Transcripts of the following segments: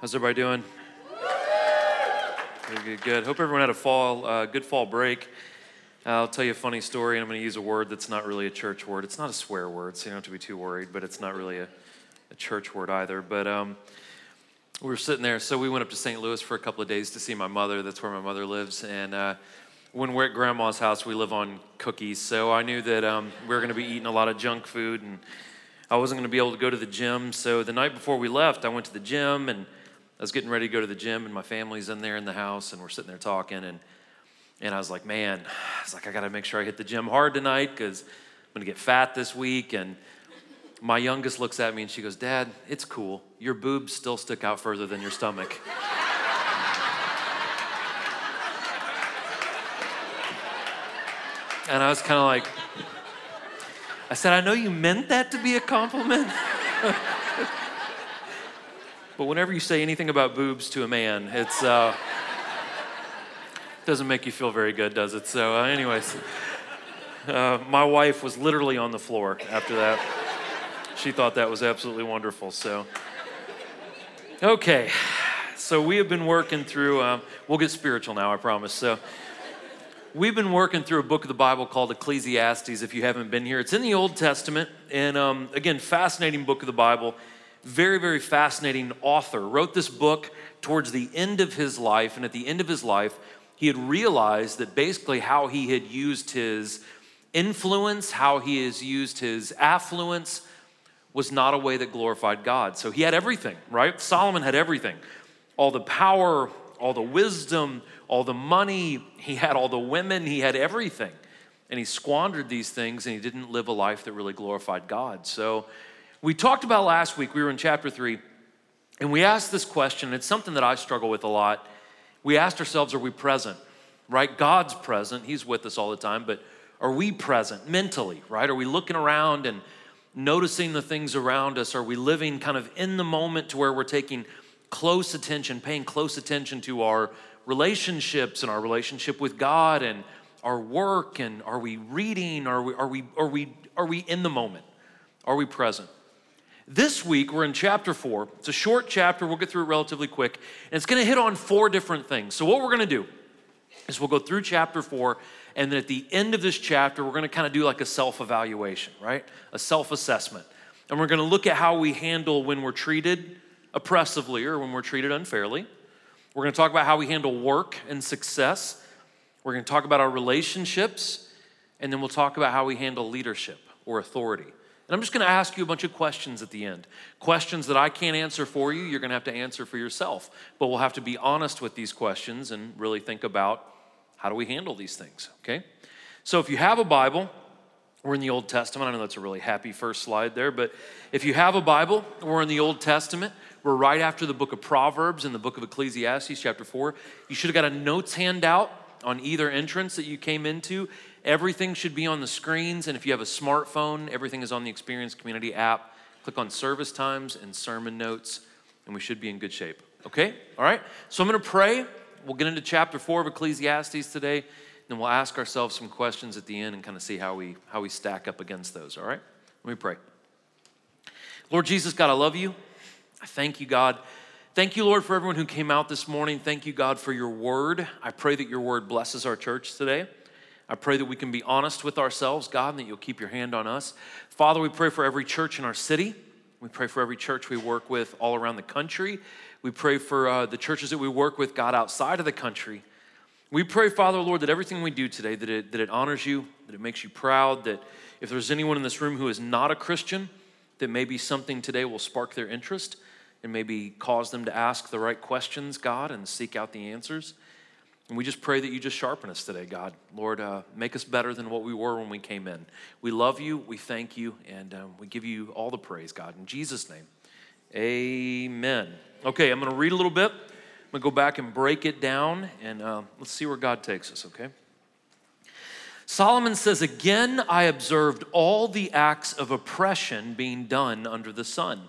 How's everybody doing? Good, good, good. Hope everyone had a fall, uh, good fall break. I'll tell you a funny story, and I'm going to use a word that's not really a church word. It's not a swear word, so you don't have to be too worried, but it's not really a, a church word either. But um, we were sitting there, so we went up to St. Louis for a couple of days to see my mother. That's where my mother lives. And uh, when we're at grandma's house, we live on cookies, so I knew that um, we were going to be eating a lot of junk food, and I wasn't going to be able to go to the gym. So the night before we left, I went to the gym and I was getting ready to go to the gym, and my family's in there in the house, and we're sitting there talking, and and I was like, man, I was like, I got to make sure I hit the gym hard tonight because I'm gonna get fat this week. And my youngest looks at me and she goes, Dad, it's cool. Your boobs still stick out further than your stomach. and I was kind of like, I said, I know you meant that to be a compliment. But whenever you say anything about boobs to a man, it's uh, doesn't make you feel very good, does it? So, uh, anyways, uh, my wife was literally on the floor after that. She thought that was absolutely wonderful. So, okay, so we have been working through. Uh, we'll get spiritual now, I promise. So. We've been working through a book of the Bible called Ecclesiastes. If you haven't been here, it's in the Old Testament, and um, again, fascinating book of the Bible very, very fascinating author, wrote this book towards the end of his life. And at the end of his life, he had realized that basically how he had used his influence, how he has used his affluence, was not a way that glorified God. So he had everything, right? Solomon had everything all the power, all the wisdom, all the money, he had all the women, he had everything. And he squandered these things and he didn't live a life that really glorified God. So we talked about last week, we were in chapter three, and we asked this question. It's something that I struggle with a lot. We asked ourselves, are we present? Right? God's present, He's with us all the time, but are we present mentally, right? Are we looking around and noticing the things around us? Are we living kind of in the moment to where we're taking close attention, paying close attention to our relationships and our relationship with God and our work? And are we reading? Are we, are we, are we, are we in the moment? Are we present? This week, we're in chapter four. It's a short chapter. We'll get through it relatively quick. And it's going to hit on four different things. So, what we're going to do is we'll go through chapter four. And then at the end of this chapter, we're going to kind of do like a self evaluation, right? A self assessment. And we're going to look at how we handle when we're treated oppressively or when we're treated unfairly. We're going to talk about how we handle work and success. We're going to talk about our relationships. And then we'll talk about how we handle leadership or authority. And I'm just going to ask you a bunch of questions at the end. Questions that I can't answer for you, you're going to have to answer for yourself. But we'll have to be honest with these questions and really think about how do we handle these things, okay? So if you have a Bible, we're in the Old Testament. I know that's a really happy first slide there, but if you have a Bible, we're in the Old Testament. We're right after the book of Proverbs and the book of Ecclesiastes, chapter 4. You should have got a notes handout on either entrance that you came into. Everything should be on the screens, and if you have a smartphone, everything is on the Experience Community app. Click on service times and sermon notes, and we should be in good shape. Okay? All right? So I'm going to pray. We'll get into chapter 4 of Ecclesiastes today, then we'll ask ourselves some questions at the end and kind of see how we, how we stack up against those. All right? Let me pray. Lord Jesus, God, I love you. I thank you, God. Thank you, Lord, for everyone who came out this morning. Thank you, God, for your word. I pray that your word blesses our church today. I pray that we can be honest with ourselves, God, and that you'll keep your hand on us. Father, we pray for every church in our city. We pray for every church we work with all around the country. We pray for uh, the churches that we work with, God, outside of the country. We pray, Father, Lord, that everything we do today, that it, that it honors you, that it makes you proud, that if there's anyone in this room who is not a Christian, that maybe something today will spark their interest and maybe cause them to ask the right questions, God, and seek out the answers. And we just pray that you just sharpen us today, God. Lord, uh, make us better than what we were when we came in. We love you, we thank you, and um, we give you all the praise, God. In Jesus' name, amen. Okay, I'm going to read a little bit. I'm going to go back and break it down, and uh, let's see where God takes us, okay? Solomon says, Again, I observed all the acts of oppression being done under the sun.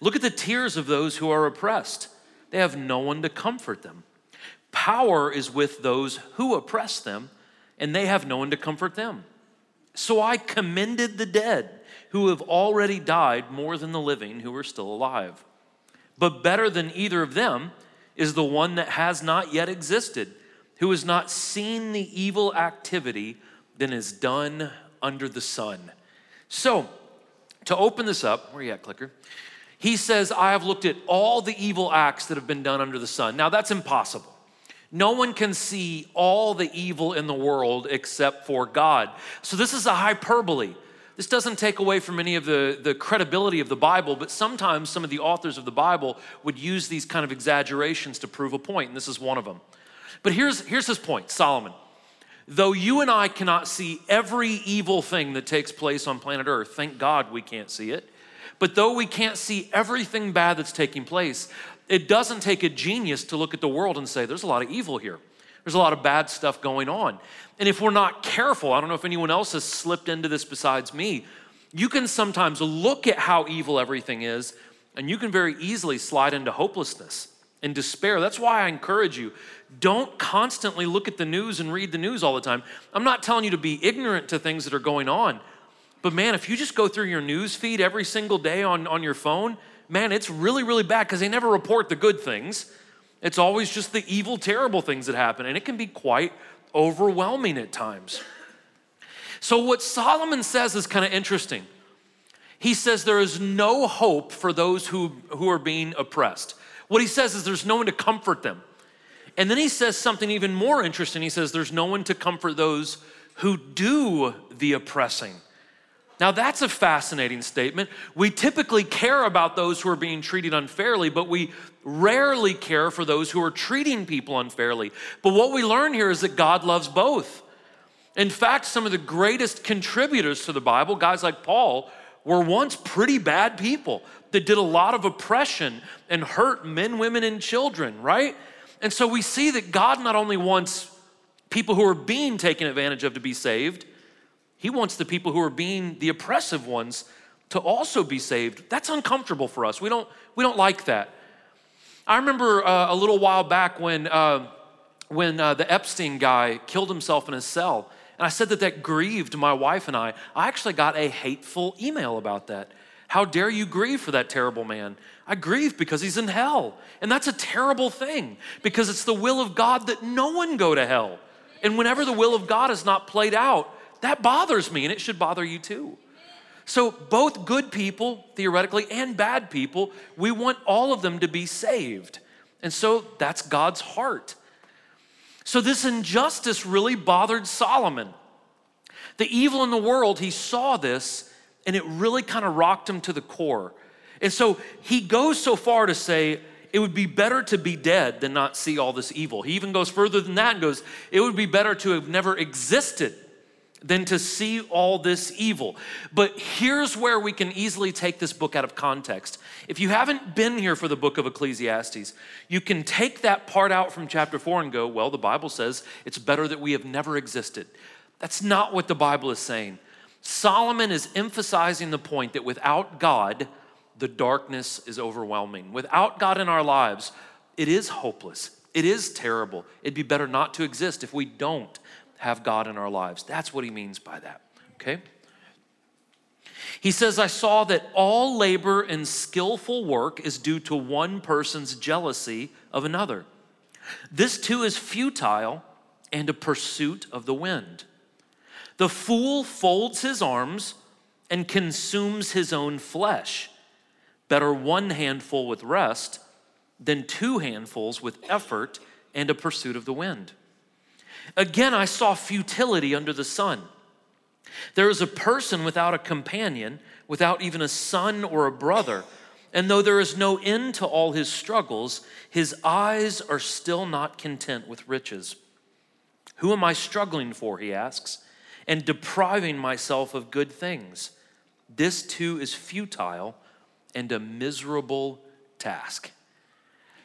Look at the tears of those who are oppressed. They have no one to comfort them. Power is with those who oppress them, and they have no one to comfort them. So I commended the dead who have already died more than the living who are still alive. But better than either of them is the one that has not yet existed, who has not seen the evil activity that is done under the sun. So, to open this up, where you at, clicker? He says, I have looked at all the evil acts that have been done under the sun. Now, that's impossible. No one can see all the evil in the world except for God. So, this is a hyperbole. This doesn't take away from any of the, the credibility of the Bible, but sometimes some of the authors of the Bible would use these kind of exaggerations to prove a point, and this is one of them. But here's, here's his point Solomon. Though you and I cannot see every evil thing that takes place on planet Earth, thank God we can't see it. But though we can't see everything bad that's taking place, it doesn't take a genius to look at the world and say, there's a lot of evil here. There's a lot of bad stuff going on. And if we're not careful, I don't know if anyone else has slipped into this besides me, you can sometimes look at how evil everything is, and you can very easily slide into hopelessness and despair. That's why I encourage you don't constantly look at the news and read the news all the time. I'm not telling you to be ignorant to things that are going on, but man, if you just go through your news feed every single day on, on your phone, man, it's really, really bad because they never report the good things. It's always just the evil, terrible things that happen, and it can be quite overwhelming at times. So, what Solomon says is kind of interesting. He says there is no hope for those who, who are being oppressed. What he says is there's no one to comfort them. And then he says something even more interesting. He says there's no one to comfort those who do the oppressing. Now, that's a fascinating statement. We typically care about those who are being treated unfairly, but we rarely care for those who are treating people unfairly. But what we learn here is that God loves both. In fact, some of the greatest contributors to the Bible, guys like Paul, were once pretty bad people that did a lot of oppression and hurt men, women, and children, right? And so we see that God not only wants people who are being taken advantage of to be saved, he wants the people who are being the oppressive ones to also be saved. That's uncomfortable for us. We don't, we don't like that. I remember uh, a little while back when, uh, when uh, the Epstein guy killed himself in his cell, and I said that that grieved my wife and I. I actually got a hateful email about that. How dare you grieve for that terrible man? I grieve because he's in hell. And that's a terrible thing because it's the will of God that no one go to hell. And whenever the will of God is not played out, that bothers me, and it should bother you too. So, both good people, theoretically, and bad people, we want all of them to be saved. And so that's God's heart. So, this injustice really bothered Solomon. The evil in the world, he saw this, and it really kind of rocked him to the core. And so he goes so far to say, it would be better to be dead than not see all this evil. He even goes further than that and goes, it would be better to have never existed than to see all this evil. But here's where we can easily take this book out of context. If you haven't been here for the book of Ecclesiastes, you can take that part out from chapter 4 and go, well, the Bible says it's better that we have never existed. That's not what the Bible is saying. Solomon is emphasizing the point that without God, the darkness is overwhelming. Without God in our lives, it is hopeless. It is terrible. It'd be better not to exist if we don't have God in our lives. That's what he means by that, okay? He says, I saw that all labor and skillful work is due to one person's jealousy of another. This too is futile and a pursuit of the wind. The fool folds his arms and consumes his own flesh. Better one handful with rest than two handfuls with effort and a pursuit of the wind. Again, I saw futility under the sun. There is a person without a companion, without even a son or a brother. And though there is no end to all his struggles, his eyes are still not content with riches. Who am I struggling for, he asks, and depriving myself of good things? This too is futile and a miserable task.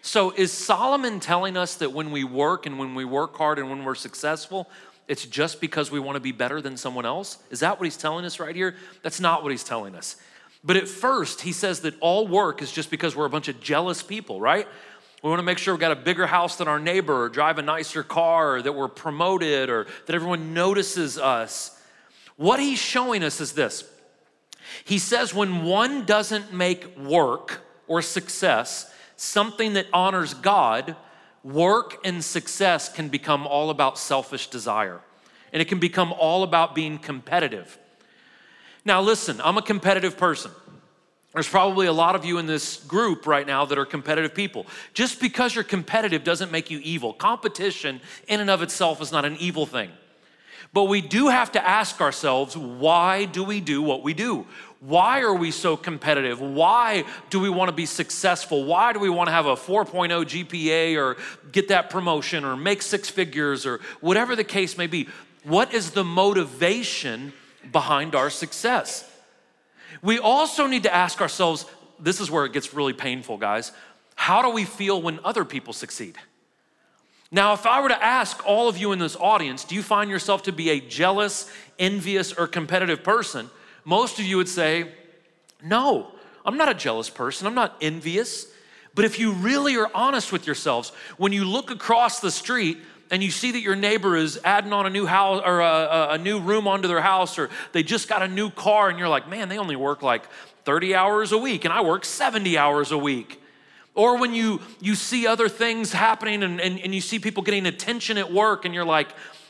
So, is Solomon telling us that when we work and when we work hard and when we're successful, it's just because we want to be better than someone else? Is that what he's telling us right here? That's not what he's telling us. But at first, he says that all work is just because we're a bunch of jealous people, right? We want to make sure we've got a bigger house than our neighbor, or drive a nicer car, or that we're promoted, or that everyone notices us. What he's showing us is this He says when one doesn't make work or success something that honors God, work and success can become all about selfish desire. And it can become all about being competitive. Now, listen, I'm a competitive person. There's probably a lot of you in this group right now that are competitive people. Just because you're competitive doesn't make you evil. Competition, in and of itself, is not an evil thing. But we do have to ask ourselves why do we do what we do? Why are we so competitive? Why do we want to be successful? Why do we want to have a 4.0 GPA or get that promotion or make six figures or whatever the case may be? What is the motivation behind our success? We also need to ask ourselves this is where it gets really painful, guys. How do we feel when other people succeed? Now, if I were to ask all of you in this audience, do you find yourself to be a jealous, envious, or competitive person? Most of you would say, no, I'm not a jealous person. I'm not envious. But if you really are honest with yourselves, when you look across the street and you see that your neighbor is adding on a new house or a, a, new room onto their house or they just got a new car and you're like, man, they only work like 30 hours a week and I work 70 hours a week. Or when you, you see other things happening and, and, and you see people getting attention at work and you're like,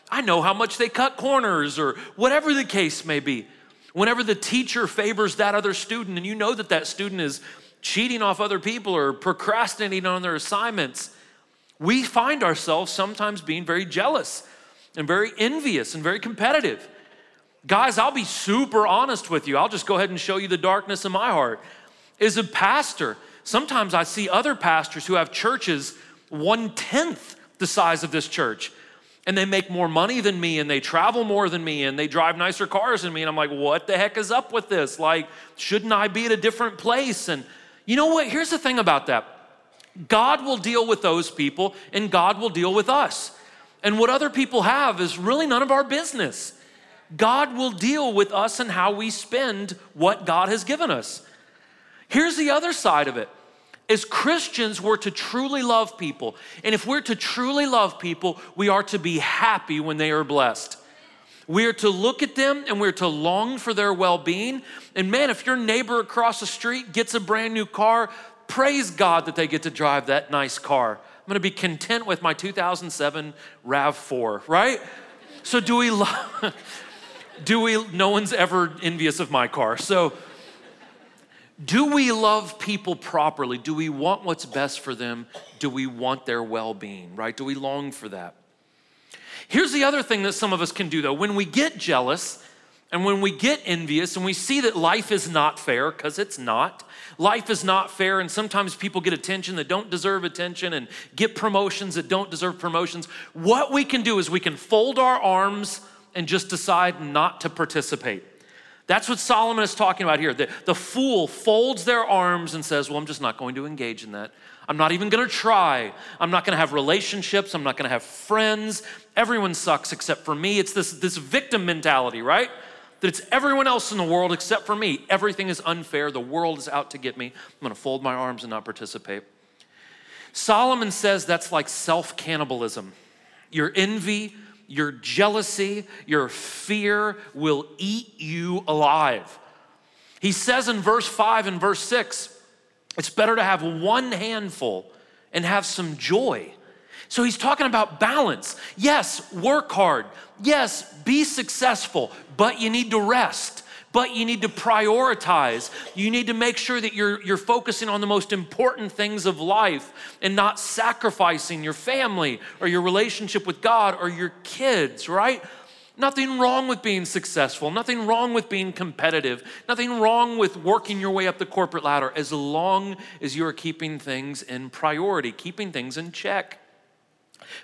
I know how much they cut corners or whatever the case may be. Whenever the teacher favors that other student and you know that that student is cheating off other people or procrastinating on their assignments, we find ourselves sometimes being very jealous and very envious and very competitive. Guys, I'll be super honest with you. I'll just go ahead and show you the darkness in my heart. As a pastor, sometimes I see other pastors who have churches one tenth the size of this church. And they make more money than me, and they travel more than me, and they drive nicer cars than me. And I'm like, what the heck is up with this? Like, shouldn't I be at a different place? And you know what? Here's the thing about that God will deal with those people and God will deal with us. And what other people have is really none of our business. God will deal with us and how we spend what God has given us. Here's the other side of it. As Christians, we're to truly love people. And if we're to truly love people, we are to be happy when they are blessed. We are to look at them and we're to long for their well being. And man, if your neighbor across the street gets a brand new car, praise God that they get to drive that nice car. I'm gonna be content with my 2007 RAV4, right? So, do we love, do we, no one's ever envious of my car. So, do we love people properly? Do we want what's best for them? Do we want their well being, right? Do we long for that? Here's the other thing that some of us can do though. When we get jealous and when we get envious and we see that life is not fair, because it's not, life is not fair, and sometimes people get attention that don't deserve attention and get promotions that don't deserve promotions. What we can do is we can fold our arms and just decide not to participate. That's what Solomon is talking about here. The, the fool folds their arms and says, Well, I'm just not going to engage in that. I'm not even going to try. I'm not going to have relationships. I'm not going to have friends. Everyone sucks except for me. It's this, this victim mentality, right? that it's everyone else in the world except for me. Everything is unfair. The world is out to get me. I'm going to fold my arms and not participate. Solomon says that's like self cannibalism. Your envy, your jealousy, your fear will eat you alive. He says in verse 5 and verse 6, it's better to have one handful and have some joy so he's talking about balance. Yes, work hard. Yes, be successful, but you need to rest. But you need to prioritize. You need to make sure that you're, you're focusing on the most important things of life and not sacrificing your family or your relationship with God or your kids, right? Nothing wrong with being successful, nothing wrong with being competitive, nothing wrong with working your way up the corporate ladder as long as you're keeping things in priority, keeping things in check.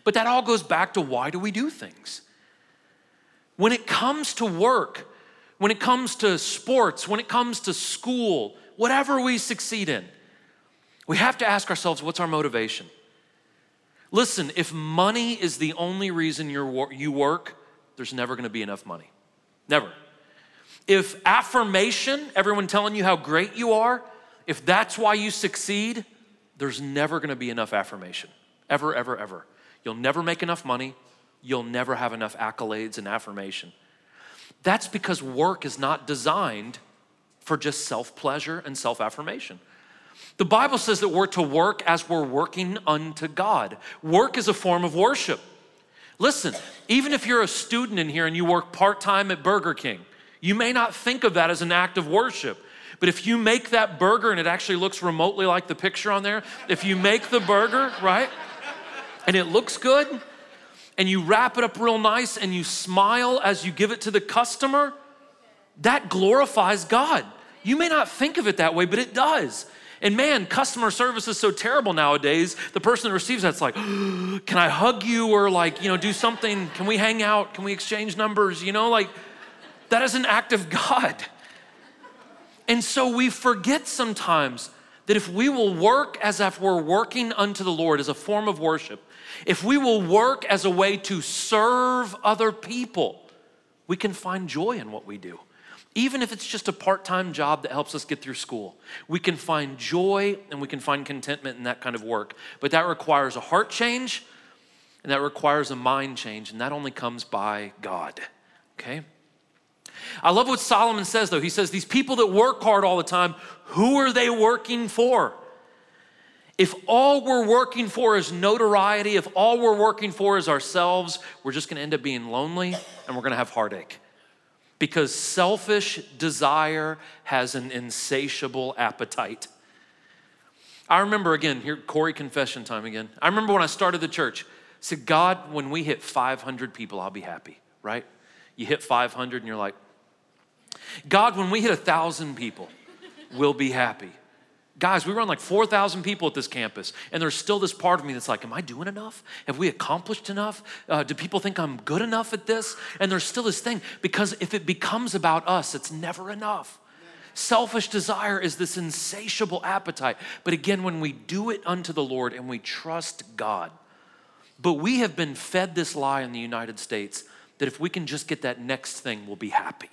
But that all goes back to why do we do things? When it comes to work, when it comes to sports, when it comes to school, whatever we succeed in, we have to ask ourselves what's our motivation? Listen, if money is the only reason you you work, there's never gonna be enough money. Never. If affirmation, everyone telling you how great you are, if that's why you succeed, there's never gonna be enough affirmation. Ever, ever, ever. You'll never make enough money. You'll never have enough accolades and affirmation. That's because work is not designed for just self pleasure and self affirmation. The Bible says that we're to work as we're working unto God. Work is a form of worship. Listen, even if you're a student in here and you work part time at Burger King, you may not think of that as an act of worship. But if you make that burger and it actually looks remotely like the picture on there, if you make the burger, right, and it looks good, and you wrap it up real nice and you smile as you give it to the customer, that glorifies God. You may not think of it that way, but it does. And man, customer service is so terrible nowadays. The person that receives that's like, can I hug you or like, you know, do something? Can we hang out? Can we exchange numbers? You know, like that is an act of God. And so we forget sometimes that if we will work as if we're working unto the Lord as a form of worship, if we will work as a way to serve other people, we can find joy in what we do. Even if it's just a part time job that helps us get through school, we can find joy and we can find contentment in that kind of work. But that requires a heart change and that requires a mind change, and that only comes by God. Okay? I love what Solomon says, though. He says, These people that work hard all the time, who are they working for? If all we're working for is notoriety, if all we're working for is ourselves, we're just gonna end up being lonely and we're gonna have heartache. Because selfish desire has an insatiable appetite. I remember again, here, Corey confession time again. I remember when I started the church, I said, God, when we hit 500 people, I'll be happy, right? You hit 500 and you're like, God, when we hit a thousand people, we'll be happy. Guys, we run like 4,000 people at this campus, and there's still this part of me that's like, Am I doing enough? Have we accomplished enough? Uh, do people think I'm good enough at this? And there's still this thing, because if it becomes about us, it's never enough. Selfish desire is this insatiable appetite. But again, when we do it unto the Lord and we trust God, but we have been fed this lie in the United States that if we can just get that next thing, we'll be happy.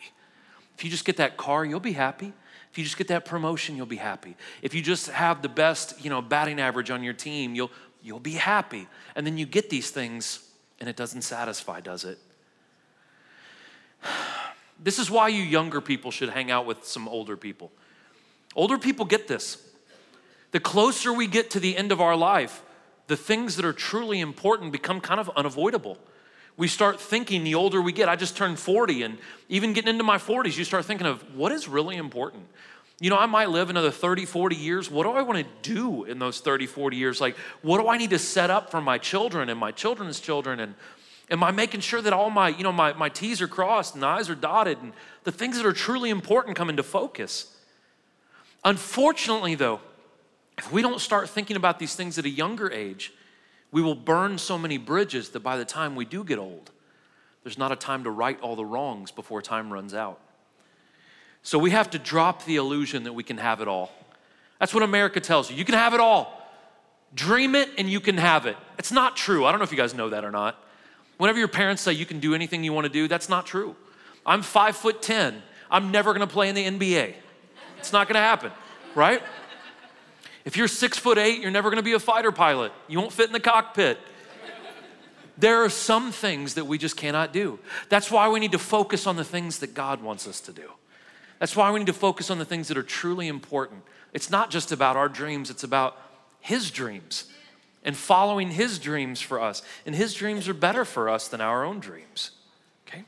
If you just get that car, you'll be happy. If you just get that promotion, you'll be happy. If you just have the best, you know, batting average on your team, you'll you'll be happy. And then you get these things and it doesn't satisfy, does it? This is why you younger people should hang out with some older people. Older people get this. The closer we get to the end of our life, the things that are truly important become kind of unavoidable we start thinking the older we get. I just turned 40, and even getting into my 40s, you start thinking of what is really important. You know, I might live another 30, 40 years. What do I want to do in those 30, 40 years? Like, what do I need to set up for my children and my children's children? And am I making sure that all my, you know, my, my T's are crossed and I's are dotted and the things that are truly important come into focus? Unfortunately, though, if we don't start thinking about these things at a younger age, we will burn so many bridges that by the time we do get old, there's not a time to right all the wrongs before time runs out. So we have to drop the illusion that we can have it all. That's what America tells you. You can have it all. Dream it and you can have it. It's not true. I don't know if you guys know that or not. Whenever your parents say you can do anything you want to do, that's not true. I'm five foot 10. I'm never going to play in the NBA. It's not going to happen, right? If you're six foot eight, you're never gonna be a fighter pilot. You won't fit in the cockpit. There are some things that we just cannot do. That's why we need to focus on the things that God wants us to do. That's why we need to focus on the things that are truly important. It's not just about our dreams, it's about His dreams and following His dreams for us. And His dreams are better for us than our own dreams. Okay?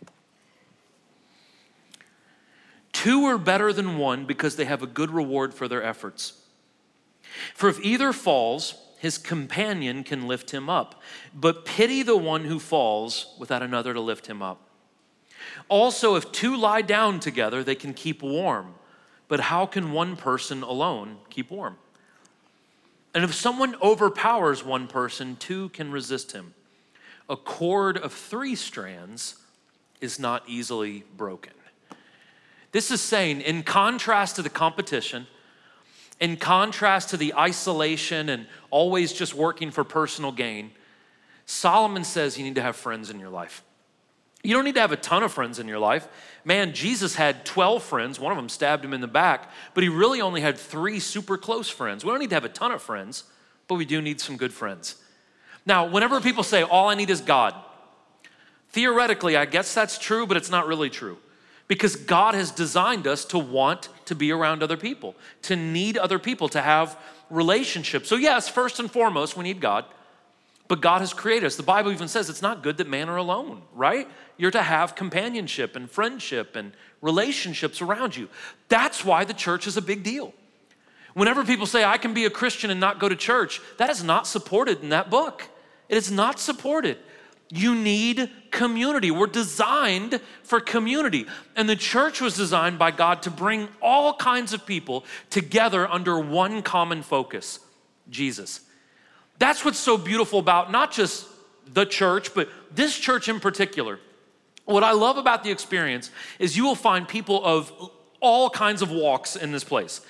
Two are better than one because they have a good reward for their efforts. For if either falls, his companion can lift him up. But pity the one who falls without another to lift him up. Also, if two lie down together, they can keep warm. But how can one person alone keep warm? And if someone overpowers one person, two can resist him. A cord of three strands is not easily broken. This is saying, in contrast to the competition, in contrast to the isolation and always just working for personal gain, Solomon says you need to have friends in your life. You don't need to have a ton of friends in your life. Man, Jesus had 12 friends. One of them stabbed him in the back, but he really only had three super close friends. We don't need to have a ton of friends, but we do need some good friends. Now, whenever people say, all I need is God, theoretically, I guess that's true, but it's not really true. Because God has designed us to want to be around other people, to need other people, to have relationships. So, yes, first and foremost, we need God, but God has created us. The Bible even says it's not good that man are alone, right? You're to have companionship and friendship and relationships around you. That's why the church is a big deal. Whenever people say, I can be a Christian and not go to church, that is not supported in that book. It is not supported. You need community. We're designed for community. And the church was designed by God to bring all kinds of people together under one common focus Jesus. That's what's so beautiful about not just the church, but this church in particular. What I love about the experience is you will find people of all kinds of walks in this place.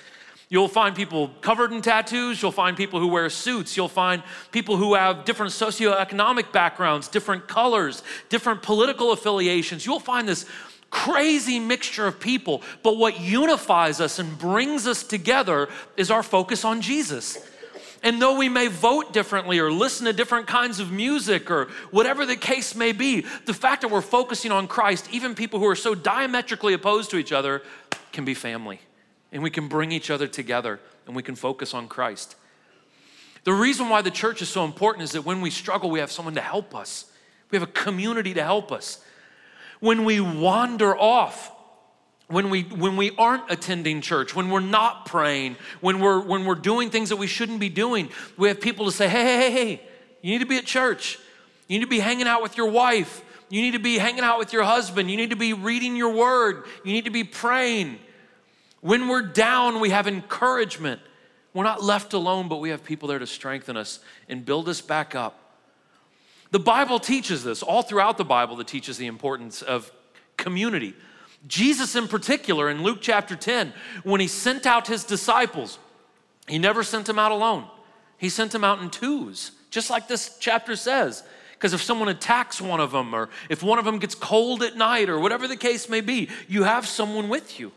You'll find people covered in tattoos. You'll find people who wear suits. You'll find people who have different socioeconomic backgrounds, different colors, different political affiliations. You'll find this crazy mixture of people. But what unifies us and brings us together is our focus on Jesus. And though we may vote differently or listen to different kinds of music or whatever the case may be, the fact that we're focusing on Christ, even people who are so diametrically opposed to each other, can be family and we can bring each other together and we can focus on Christ. The reason why the church is so important is that when we struggle, we have someone to help us, we have a community to help us. When we wander off, when we when we aren't attending church when we're not praying when we're when we're doing things that we shouldn't be doing we have people to say hey hey hey hey you need to be at church. You need to be hanging out with your wife. You need to be hanging out with your husband. You need to be reading your word. You need to be praying when we're down, we have encouragement. We're not left alone, but we have people there to strengthen us and build us back up. The Bible teaches this, all throughout the Bible, that teaches the importance of community. Jesus, in particular, in Luke chapter 10, when he sent out his disciples, he never sent them out alone. He sent them out in twos, just like this chapter says. Because if someone attacks one of them, or if one of them gets cold at night, or whatever the case may be, you have someone with you.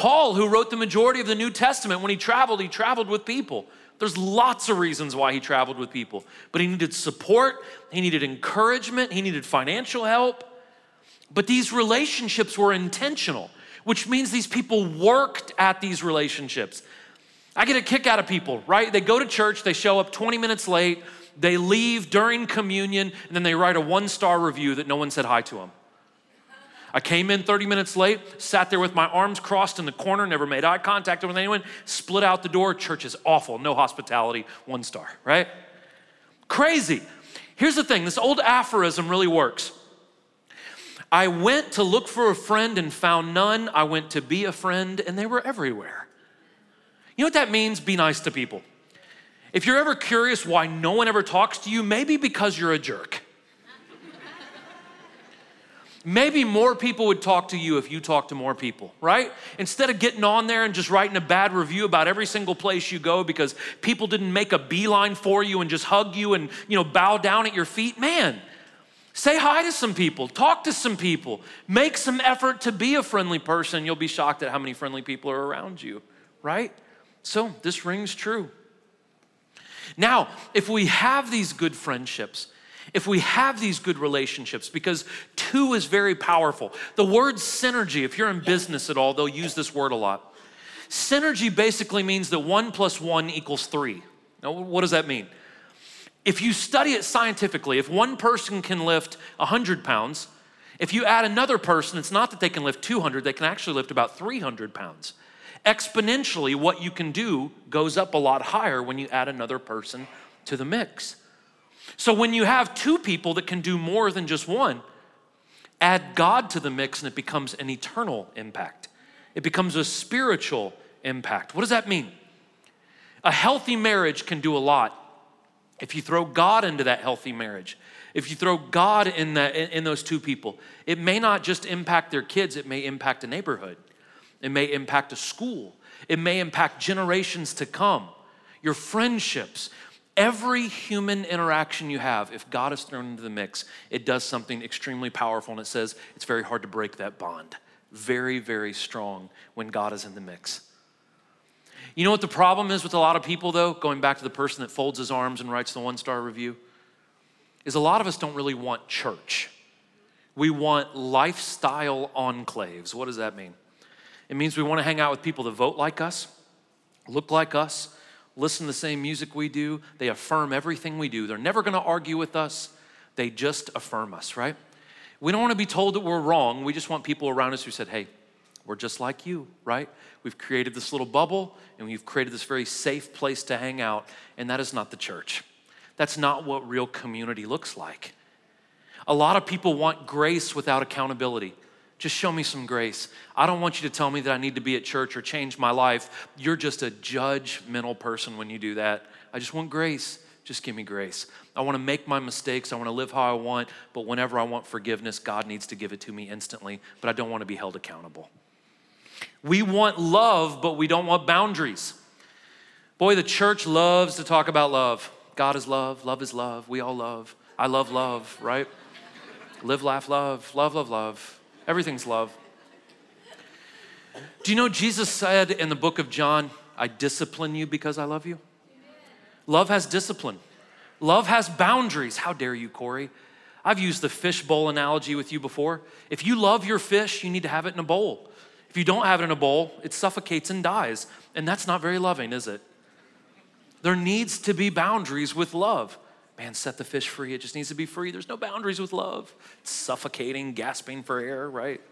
Paul, who wrote the majority of the New Testament, when he traveled, he traveled with people. There's lots of reasons why he traveled with people, but he needed support, he needed encouragement, he needed financial help. But these relationships were intentional, which means these people worked at these relationships. I get a kick out of people, right? They go to church, they show up 20 minutes late, they leave during communion, and then they write a one star review that no one said hi to them. I came in 30 minutes late, sat there with my arms crossed in the corner, never made eye contact with anyone, split out the door. Church is awful, no hospitality, one star, right? Crazy. Here's the thing this old aphorism really works. I went to look for a friend and found none. I went to be a friend and they were everywhere. You know what that means? Be nice to people. If you're ever curious why no one ever talks to you, maybe because you're a jerk. Maybe more people would talk to you if you talked to more people, right? Instead of getting on there and just writing a bad review about every single place you go because people didn't make a beeline for you and just hug you and, you know, bow down at your feet, man, say hi to some people, talk to some people, make some effort to be a friendly person. You'll be shocked at how many friendly people are around you, right? So this rings true. Now, if we have these good friendships, if we have these good relationships, because two is very powerful. The word synergy, if you're in business at all, they'll use this word a lot. Synergy basically means that one plus one equals three. Now, what does that mean? If you study it scientifically, if one person can lift 100 pounds, if you add another person, it's not that they can lift 200, they can actually lift about 300 pounds. Exponentially, what you can do goes up a lot higher when you add another person to the mix. So when you have two people that can do more than just one, add God to the mix and it becomes an eternal impact. It becomes a spiritual impact. What does that mean? A healthy marriage can do a lot if you throw God into that healthy marriage. If you throw God in, that, in those two people, it may not just impact their kids, it may impact a neighborhood. It may impact a school. It may impact generations to come. Your friendships, Every human interaction you have, if God is thrown into the mix, it does something extremely powerful. And it says it's very hard to break that bond. Very, very strong when God is in the mix. You know what the problem is with a lot of people, though, going back to the person that folds his arms and writes the one star review? Is a lot of us don't really want church. We want lifestyle enclaves. What does that mean? It means we want to hang out with people that vote like us, look like us, listen to the same music we do. They affirm everything we do. They're never going to argue with us, they just affirm us, right? We don't want to be told that we're wrong. We just want people around us who said, hey, we're just like you, right? We've created this little bubble and we've created this very safe place to hang out, and that is not the church. That's not what real community looks like. A lot of people want grace without accountability. Just show me some grace. I don't want you to tell me that I need to be at church or change my life. You're just a judgmental person when you do that. I just want grace. Just give me grace. I want to make my mistakes. I want to live how I want, but whenever I want forgiveness, God needs to give it to me instantly, but I don't want to be held accountable. We want love, but we don't want boundaries. Boy, the church loves to talk about love. God is love, love is love, we all love. I love love, right? Live, laugh, love, love, love, love. Everything's love. Do you know Jesus said in the book of John, I discipline you because I love you? Love has discipline. Love has boundaries. How dare you, Corey? I've used the fish bowl analogy with you before. If you love your fish, you need to have it in a bowl. If you don't have it in a bowl, it suffocates and dies. And that's not very loving, is it? There needs to be boundaries with love. Man, set the fish free. It just needs to be free. There's no boundaries with love. It's suffocating, gasping for air, right?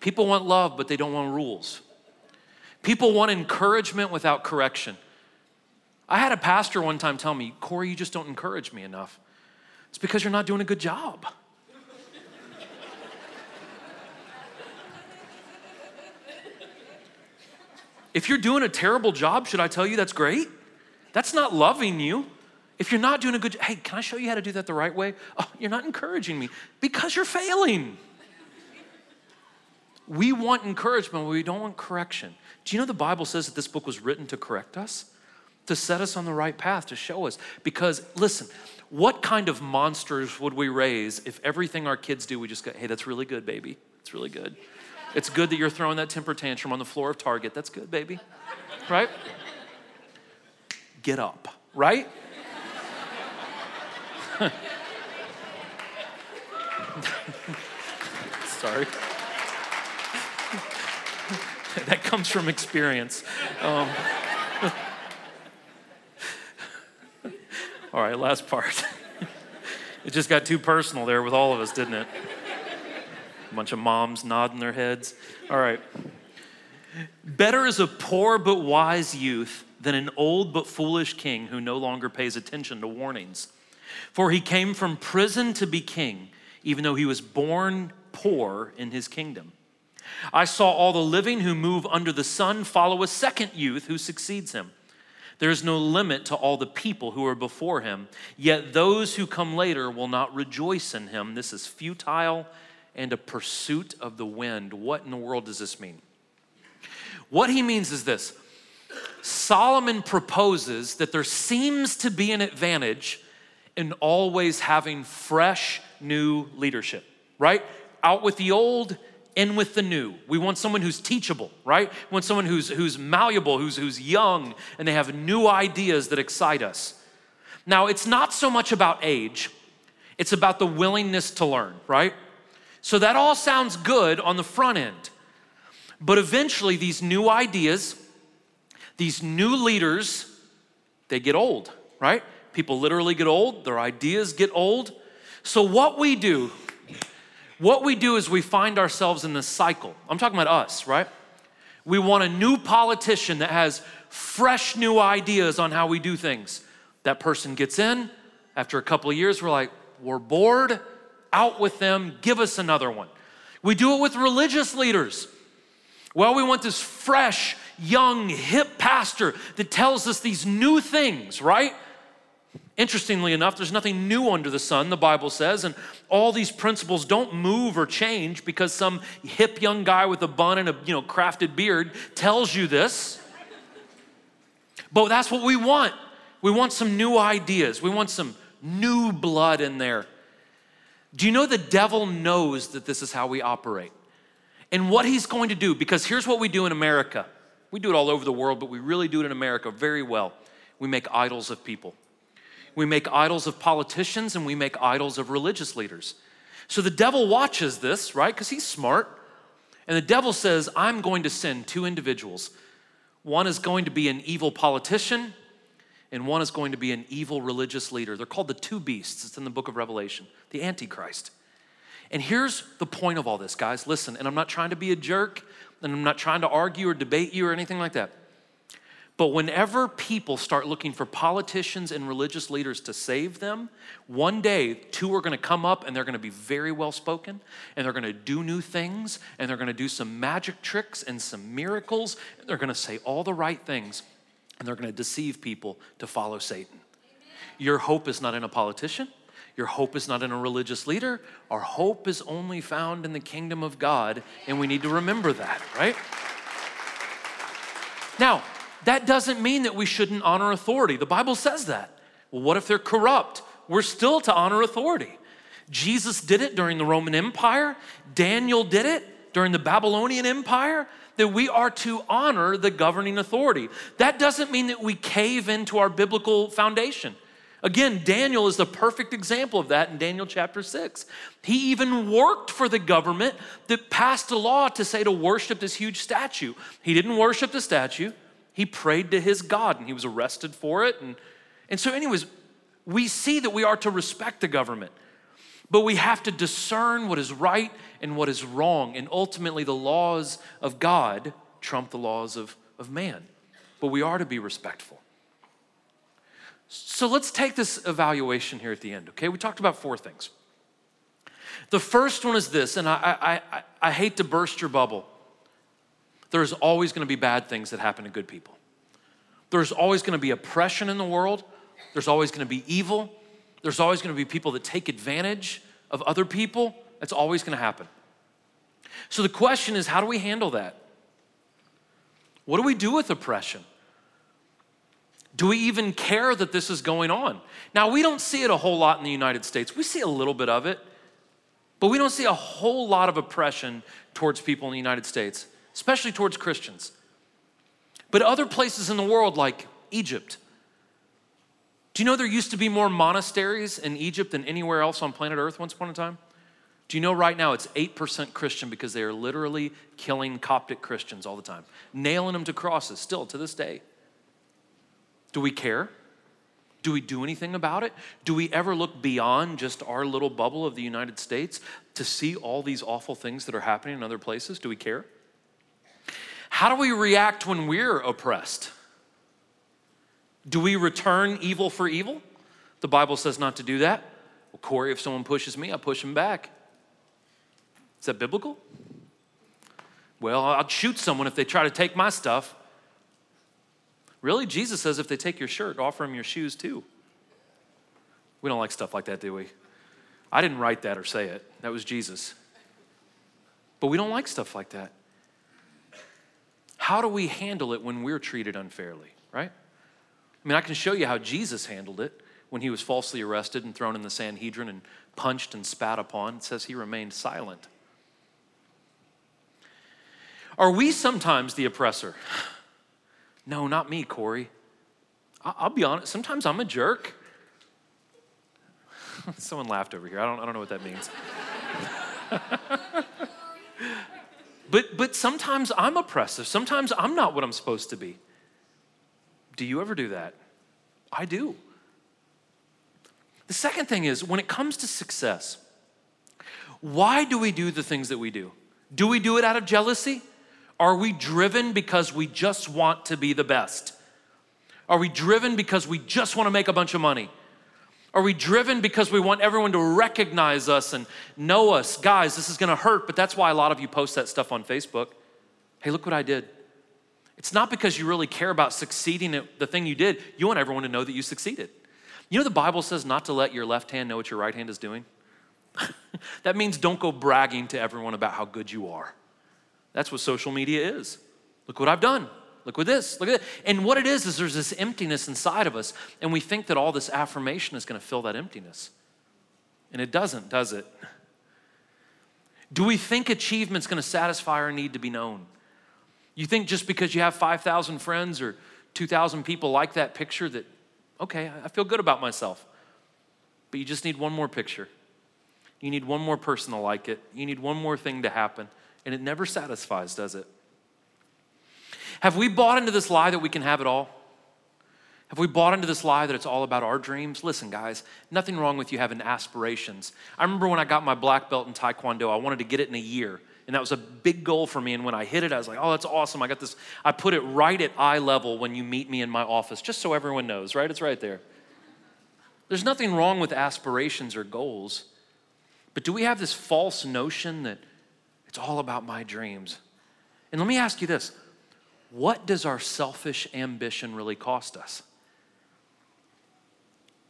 People want love, but they don't want rules. People want encouragement without correction. I had a pastor one time tell me, Corey, you just don't encourage me enough. It's because you're not doing a good job. If you're doing a terrible job, should I tell you that's great? That's not loving you. If you're not doing a good hey, can I show you how to do that the right way? Oh, you're not encouraging me because you're failing. We want encouragement, but we don't want correction. Do you know the Bible says that this book was written to correct us? To set us on the right path, to show us. Because, listen, what kind of monsters would we raise if everything our kids do, we just go, hey, that's really good, baby. It's really good. It's good that you're throwing that temper tantrum on the floor of Target. That's good, baby. Right? Get up, right? Sorry. that comes from experience. Um, all right, last part. it just got too personal there with all of us, didn't it? A bunch of moms nodding their heads. All right. Better is a poor but wise youth than an old but foolish king who no longer pays attention to warnings. For he came from prison to be king, even though he was born poor in his kingdom. I saw all the living who move under the sun follow a second youth who succeeds him. There is no limit to all the people who are before him, yet those who come later will not rejoice in him. This is futile and a pursuit of the wind. What in the world does this mean? What he means is this Solomon proposes that there seems to be an advantage in always having fresh, new leadership, right? Out with the old, in with the new. We want someone who's teachable, right? We want someone who's, who's malleable, who's, who's young, and they have new ideas that excite us. Now, it's not so much about age, it's about the willingness to learn, right? So that all sounds good on the front end. But eventually, these new ideas, these new leaders, they get old, right? People literally get old, their ideas get old. So, what we do, what we do is we find ourselves in this cycle. I'm talking about us, right? We want a new politician that has fresh new ideas on how we do things. That person gets in. After a couple of years, we're like, we're bored out with them, give us another one. We do it with religious leaders. Well, we want this fresh, young, hip pastor that tells us these new things, right? Interestingly enough, there's nothing new under the sun, the Bible says, and all these principles don't move or change because some hip young guy with a bun and a you know crafted beard tells you this. But that's what we want. We want some new ideas. We want some new blood in there. Do you know the devil knows that this is how we operate? And what he's going to do, because here's what we do in America. We do it all over the world, but we really do it in America very well. We make idols of people. we make idols of politicians, and we make idols of religious leaders. So the devil watches this, right? Because he's smart. And the devil says, I'm going to send two individuals. One is going to be an evil politician, and one is going to be an evil religious leader. They're called the two beasts. It's in the book of Revelation, the Antichrist. And here's the point of all this, guys. Listen, and I'm not trying to be a jerk, and I'm not trying to argue or debate you or anything like that. But whenever people start looking for politicians and religious leaders to save them, one day two are going to come up and they're going to be very well spoken and they're going to do new things and they're going to do some magic tricks and some miracles. And they're going to say all the right things and they're going to deceive people to follow Satan. Your hope is not in a politician. Your hope is not in a religious leader. Our hope is only found in the kingdom of God, and we need to remember that, right? Now, that doesn't mean that we shouldn't honor authority. The Bible says that. Well, what if they're corrupt? We're still to honor authority. Jesus did it during the Roman Empire, Daniel did it during the Babylonian Empire. That we are to honor the governing authority. That doesn't mean that we cave into our biblical foundation. Again, Daniel is the perfect example of that in Daniel chapter 6. He even worked for the government that passed a law to say to worship this huge statue. He didn't worship the statue, he prayed to his God and he was arrested for it. And, and so, anyways, we see that we are to respect the government, but we have to discern what is right and what is wrong. And ultimately, the laws of God trump the laws of, of man. But we are to be respectful. So let's take this evaluation here at the end, okay? We talked about four things. The first one is this, and I, I, I, I hate to burst your bubble there's always to be bad things that happen to good people. There's always to be oppression in the world. There's always to be evil. There's always to be people that take advantage of other people. That's always to happen. So the question is how do we handle that? What do we do with oppression? Do we even care that this is going on? Now, we don't see it a whole lot in the United States. We see a little bit of it, but we don't see a whole lot of oppression towards people in the United States especially towards Christians. But other places in the world, like Egypt, do you know there used to be more monasteries in Egypt than anywhere else on planet Earth once upon a time? Do you know right now it's 8% Christian because they are literally killing Coptic Christians all the time, nailing them to crosses still to this day? Do we care? Do we do anything about it? Do we ever look beyond just our little bubble of the United States to see all these awful things that are happening in other places? Do we care? How do we react when we're oppressed? Do we return evil for evil? The Bible says not to do that. Well, Corey, if someone pushes me, I push him back. Is that biblical? Well, I'll shoot someone if they try to take my stuff. Really? Jesus says if they take your shirt, offer them your shoes too. We don't like stuff like that, do we? I didn't write that or say it. That was Jesus. But we don't like stuff like that. How do we handle it when we're treated unfairly, right? I mean, I can show you how Jesus handled it when he was falsely arrested and thrown in the Sanhedrin and punched and spat upon. It says he remained silent. Are we sometimes the oppressor? No, not me, Corey. I'll be honest, sometimes I'm a jerk. Someone laughed over here. I don't, I don't know what that means. But, but sometimes I'm oppressive. Sometimes I'm not what I'm supposed to be. Do you ever do that? I do. The second thing is when it comes to success, why do we do the things that we do? Do we do it out of jealousy? Are we driven because we just want to be the best? Are we driven because we just want to make a bunch of money? Are we driven because we want everyone to recognize us and know us? Guys, this is gonna hurt, but that's why a lot of you post that stuff on Facebook. Hey, look what I did. It's not because you really care about succeeding at the thing you did. You want everyone to know that you succeeded. You know, the Bible says not to let your left hand know what your right hand is doing. that means don't go bragging to everyone about how good you are. That's what social media is. Look what I've done. Look at this. Look at it. And what it is, is there's this emptiness inside of us, and we think that all this affirmation is going to fill that emptiness. And it doesn't, does it? Do we think achievement's going to satisfy our need to be known? You think just because you have 5,000 friends or 2,000 people like that picture that, okay, I feel good about myself. but you just need one more picture. You need one more person to like it. You need one more thing to happen. And it never satisfies, does it? Have we bought into this lie that we can have it all? Have we bought into this lie that it's all about our dreams? Listen, guys, nothing wrong with you having aspirations. I remember when I got my black belt in Taekwondo, I wanted to get it in a year. And that was a big goal for me. And when I hit it, I was like, oh, that's awesome. I got this. I put it right at eye level when you meet me in my office, just so everyone knows, right? It's right there. There's nothing wrong with aspirations or goals. But do we have this false notion that it's all about my dreams? And let me ask you this what does our selfish ambition really cost us?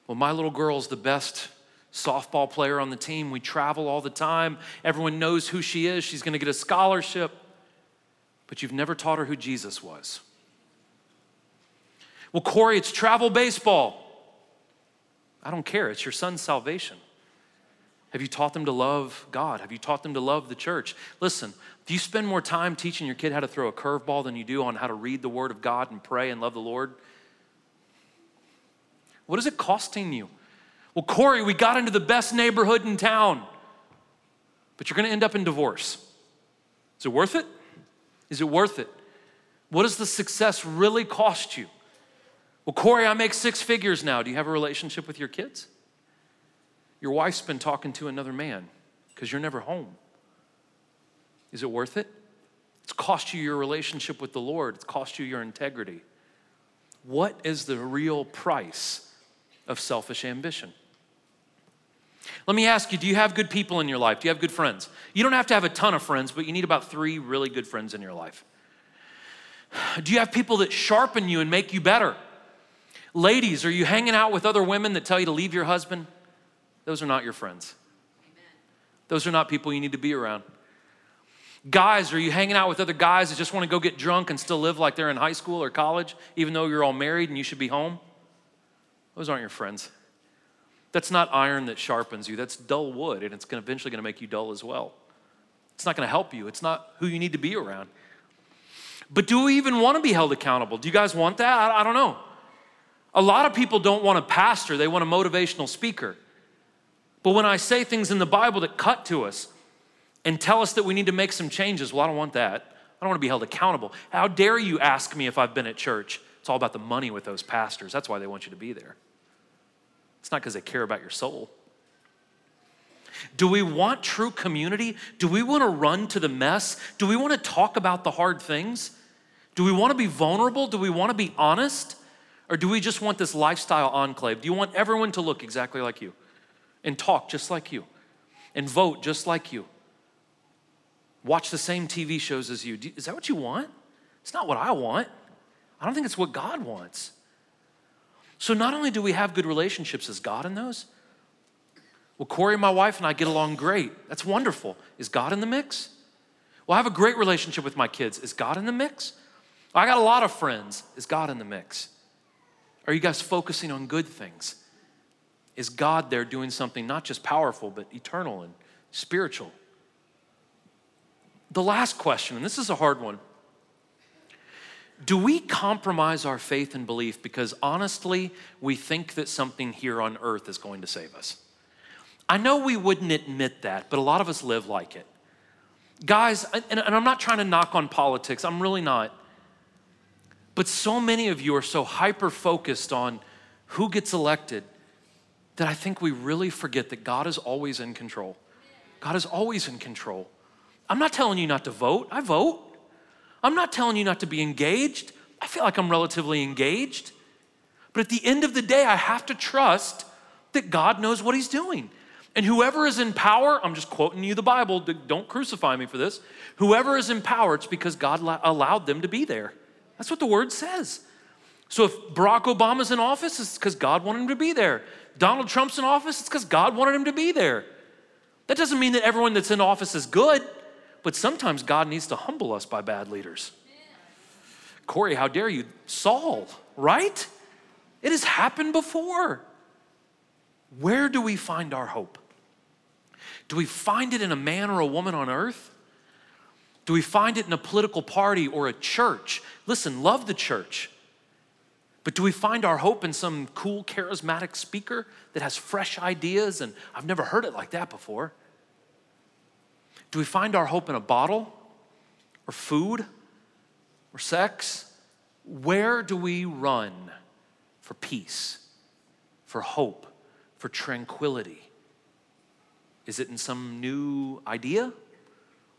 Well, my little girl's the best softball player on the team. We travel all the time. Everyone knows who she is. She's going to get a scholarship. But you've never taught her who Jesus was. Well, Corey, it's travel baseball. I don't care. It's your son's salvation. Have you taught them to love God? Have you taught them to love the church? Listen, do you spend more time teaching your kid how to throw a curveball than you do on how to read the Word of God and pray and love the Lord? What is it costing you? Well, Corey, we got into the best neighborhood in town, but you're going to end up in divorce. Is it worth it? Is it worth it? What does the success really cost you? Well, Corey, I make six figures now. Do you have a relationship with your kids? Your wife's been talking to another man because you're never home. Is it worth it? It's cost you your relationship with the Lord, it's cost you your integrity. What is the real price of selfish ambition. Let me ask you do you have good people in your life? Do you have good friends? You don't have to have a ton of friends, but you need about three really good friends in your life. Do you have people that sharpen you and make you better? Ladies, are you hanging out with other women that tell you to leave your husband? Those are not your friends. Amen. Those are not people you need to be around. Guys, are you hanging out with other guys that just want to go get drunk and still live like they're in high school or college, even though you're all married and you should be home? Those aren't your friends. That's not iron that sharpens you. That's dull wood, and it's eventually going to make you dull as well. It's not going to help you. It's not who you need to be around. But do we even want to be held accountable? Do you guys want that? I, I don't know. A lot of people don't want a pastor, they want a motivational speaker. But when I say things in the Bible that cut to us and tell us that we need to make some changes, well, I don't want that. I don't want to be held accountable. How dare you ask me if I've been at church? It's all about the money with those pastors. That's why they want you to be there. It's not because they care about your soul. Do we want true community? Do we want to run to the mess? Do we want to talk about the hard things? Do we want to be vulnerable? Do we want to be honest? Or do we just want this lifestyle enclave? Do you want everyone to look exactly like you and talk just like you and vote just like you? Watch the same TV shows as you. Is that what you want? It's not what I want. I don't think it's what God wants. So not only do we have good relationships, is God in those? Well, Corey, my wife, and I get along great. That's wonderful. Is God in the mix? Well, I have a great relationship with my kids. Is God in the mix? I got a lot of friends. Is God in the mix? Are you guys focusing on good things? Is God there doing something not just powerful, but eternal and spiritual? The last question, and this is a hard one do we compromise our faith and belief because honestly, we think that something here on earth is going to save us? I know we wouldn't admit that, but a lot of us live like it. Guys, and, I'm not trying to knock on politics, I'm really not. But so many of you are so hyper focused on who gets elected that I think we really forget that God is always in control. God is always in control. I'm not telling you not to vote, I vote. I'm not telling you not to be engaged. I feel like I'm relatively engaged. But at the end of the day, I have to trust that God knows what He's doing. And whoever is in power, I'm just quoting you the Bible, don't crucify me for this. Whoever is in power, it's because God allowed them to be there. That's what the word says. So if Barack Obama's in office, it's because God wanted him to be there. Donald Trump's in office, it's because God wanted him to be there. That doesn't mean that everyone that's in office is good. But sometimes God needs to humble us by bad leaders. Corey, how dare you? Saul, right? It has happened before. Where do we find our hope? Do we find it in a man or a woman on earth? Do we find it in a political party or a church? Listen, love the church. But do we find our hope in some cool, charismatic speaker that has fresh ideas and I've never heard it like that before? Do we find our hope in a bottle or food or sex? Where do we run for peace, for hope, for tranquility? Is it in some new idea?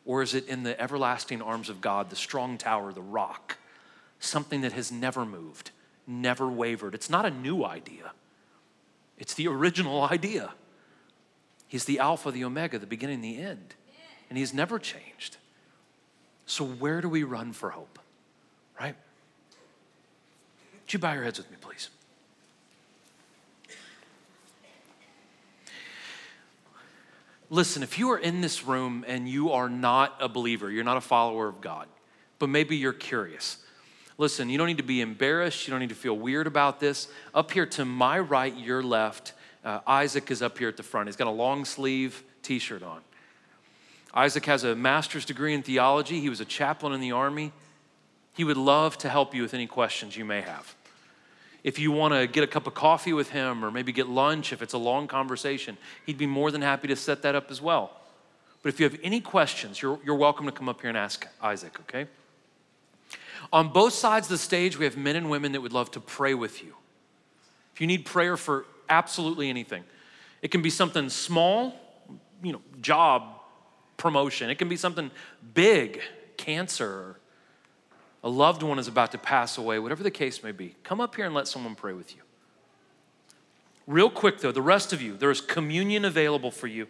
Or is it in the everlasting arms of God, the strong tower, the rock, something that has never moved, never wavered? It's not a new idea, it's the original idea. He's the Alpha, the Omega, the beginning, the end, and He's never changed. So, where do we run for hope? Right? Would you bow your heads with me, please? Listen, if you are in this room and you are not a believer, you're not a follower of God, but maybe you're curious. Listen, you don't need to be embarrassed. You don't need to feel weird about this. Up here to my right, your left, uh, Isaac is up here at the front. He's got a long sleeve t shirt on. Isaac has a master's degree in theology, he was a chaplain in the army. He would love to help you with any questions you may have. If you want to get a cup of coffee with him or maybe get lunch, if it's a long conversation, he'd be more than happy to set that up as well. But if you have any questions, you're, you're welcome to come up here and ask Isaac, okay? On both sides of the stage, we have men and women that would love to pray with you. If you need prayer for absolutely anything, it can be something small, you know, job promotion, it can be something big, cancer, a loved one is about to pass away, whatever the case may be, come up here and let someone pray with you. Real quick though, the rest of you, there is communion available for you.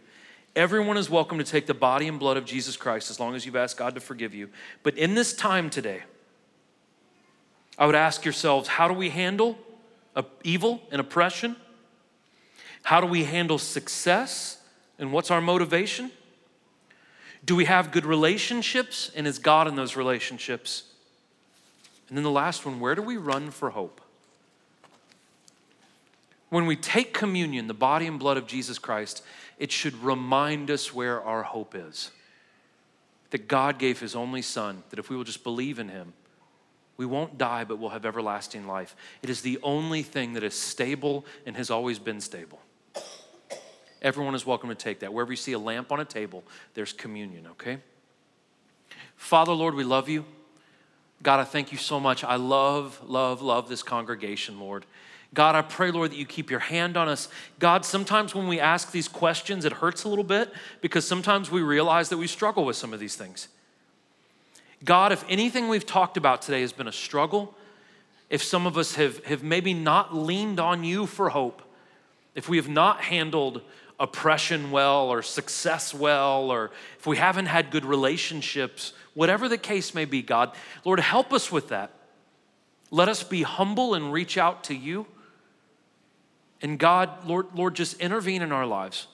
Everyone is welcome to take the body and blood of Jesus Christ as long as you've asked God to forgive you. But in this time today, I would ask yourselves how do we handle evil and oppression? How do we handle success? And what's our motivation? Do we have good relationships? And is God in those relationships? And then the last one where do we run for hope? When we take communion, the body and blood of Jesus Christ, it should remind us where our hope is. That God gave His only Son, that if we will just believe in Him, we won't die, but we'll have everlasting life. It is the only thing that is stable and has always been stable. Everyone is welcome to take that. Wherever you see a lamp on a table, there's communion, okay? Father, Lord, we love you. God, I thank you so much. I love, love, love this congregation, Lord. God, I pray, Lord, that you keep your hand on us. God, sometimes when we ask these questions, it hurts a little bit because sometimes we realize that we struggle with some of these things. God, if anything we've talked about today has been a struggle, if some of us have, have maybe not leaned on you for hope, if we have not handled oppression well or success well, or if we haven't had good relationships whatever the case may be, God, Lord, help us with that. Let us be humble and reach out to you. And God, Lord, Lord, just intervene in our lives.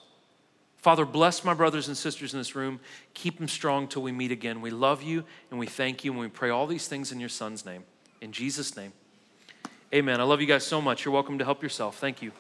Father, bless my brothers and sisters in this room. Keep them strong till we meet again. We love you and we thank you and we pray all these things in your son's name. In Jesus' name. Amen. I love you guys so much. You're welcome to help yourself. Thank you.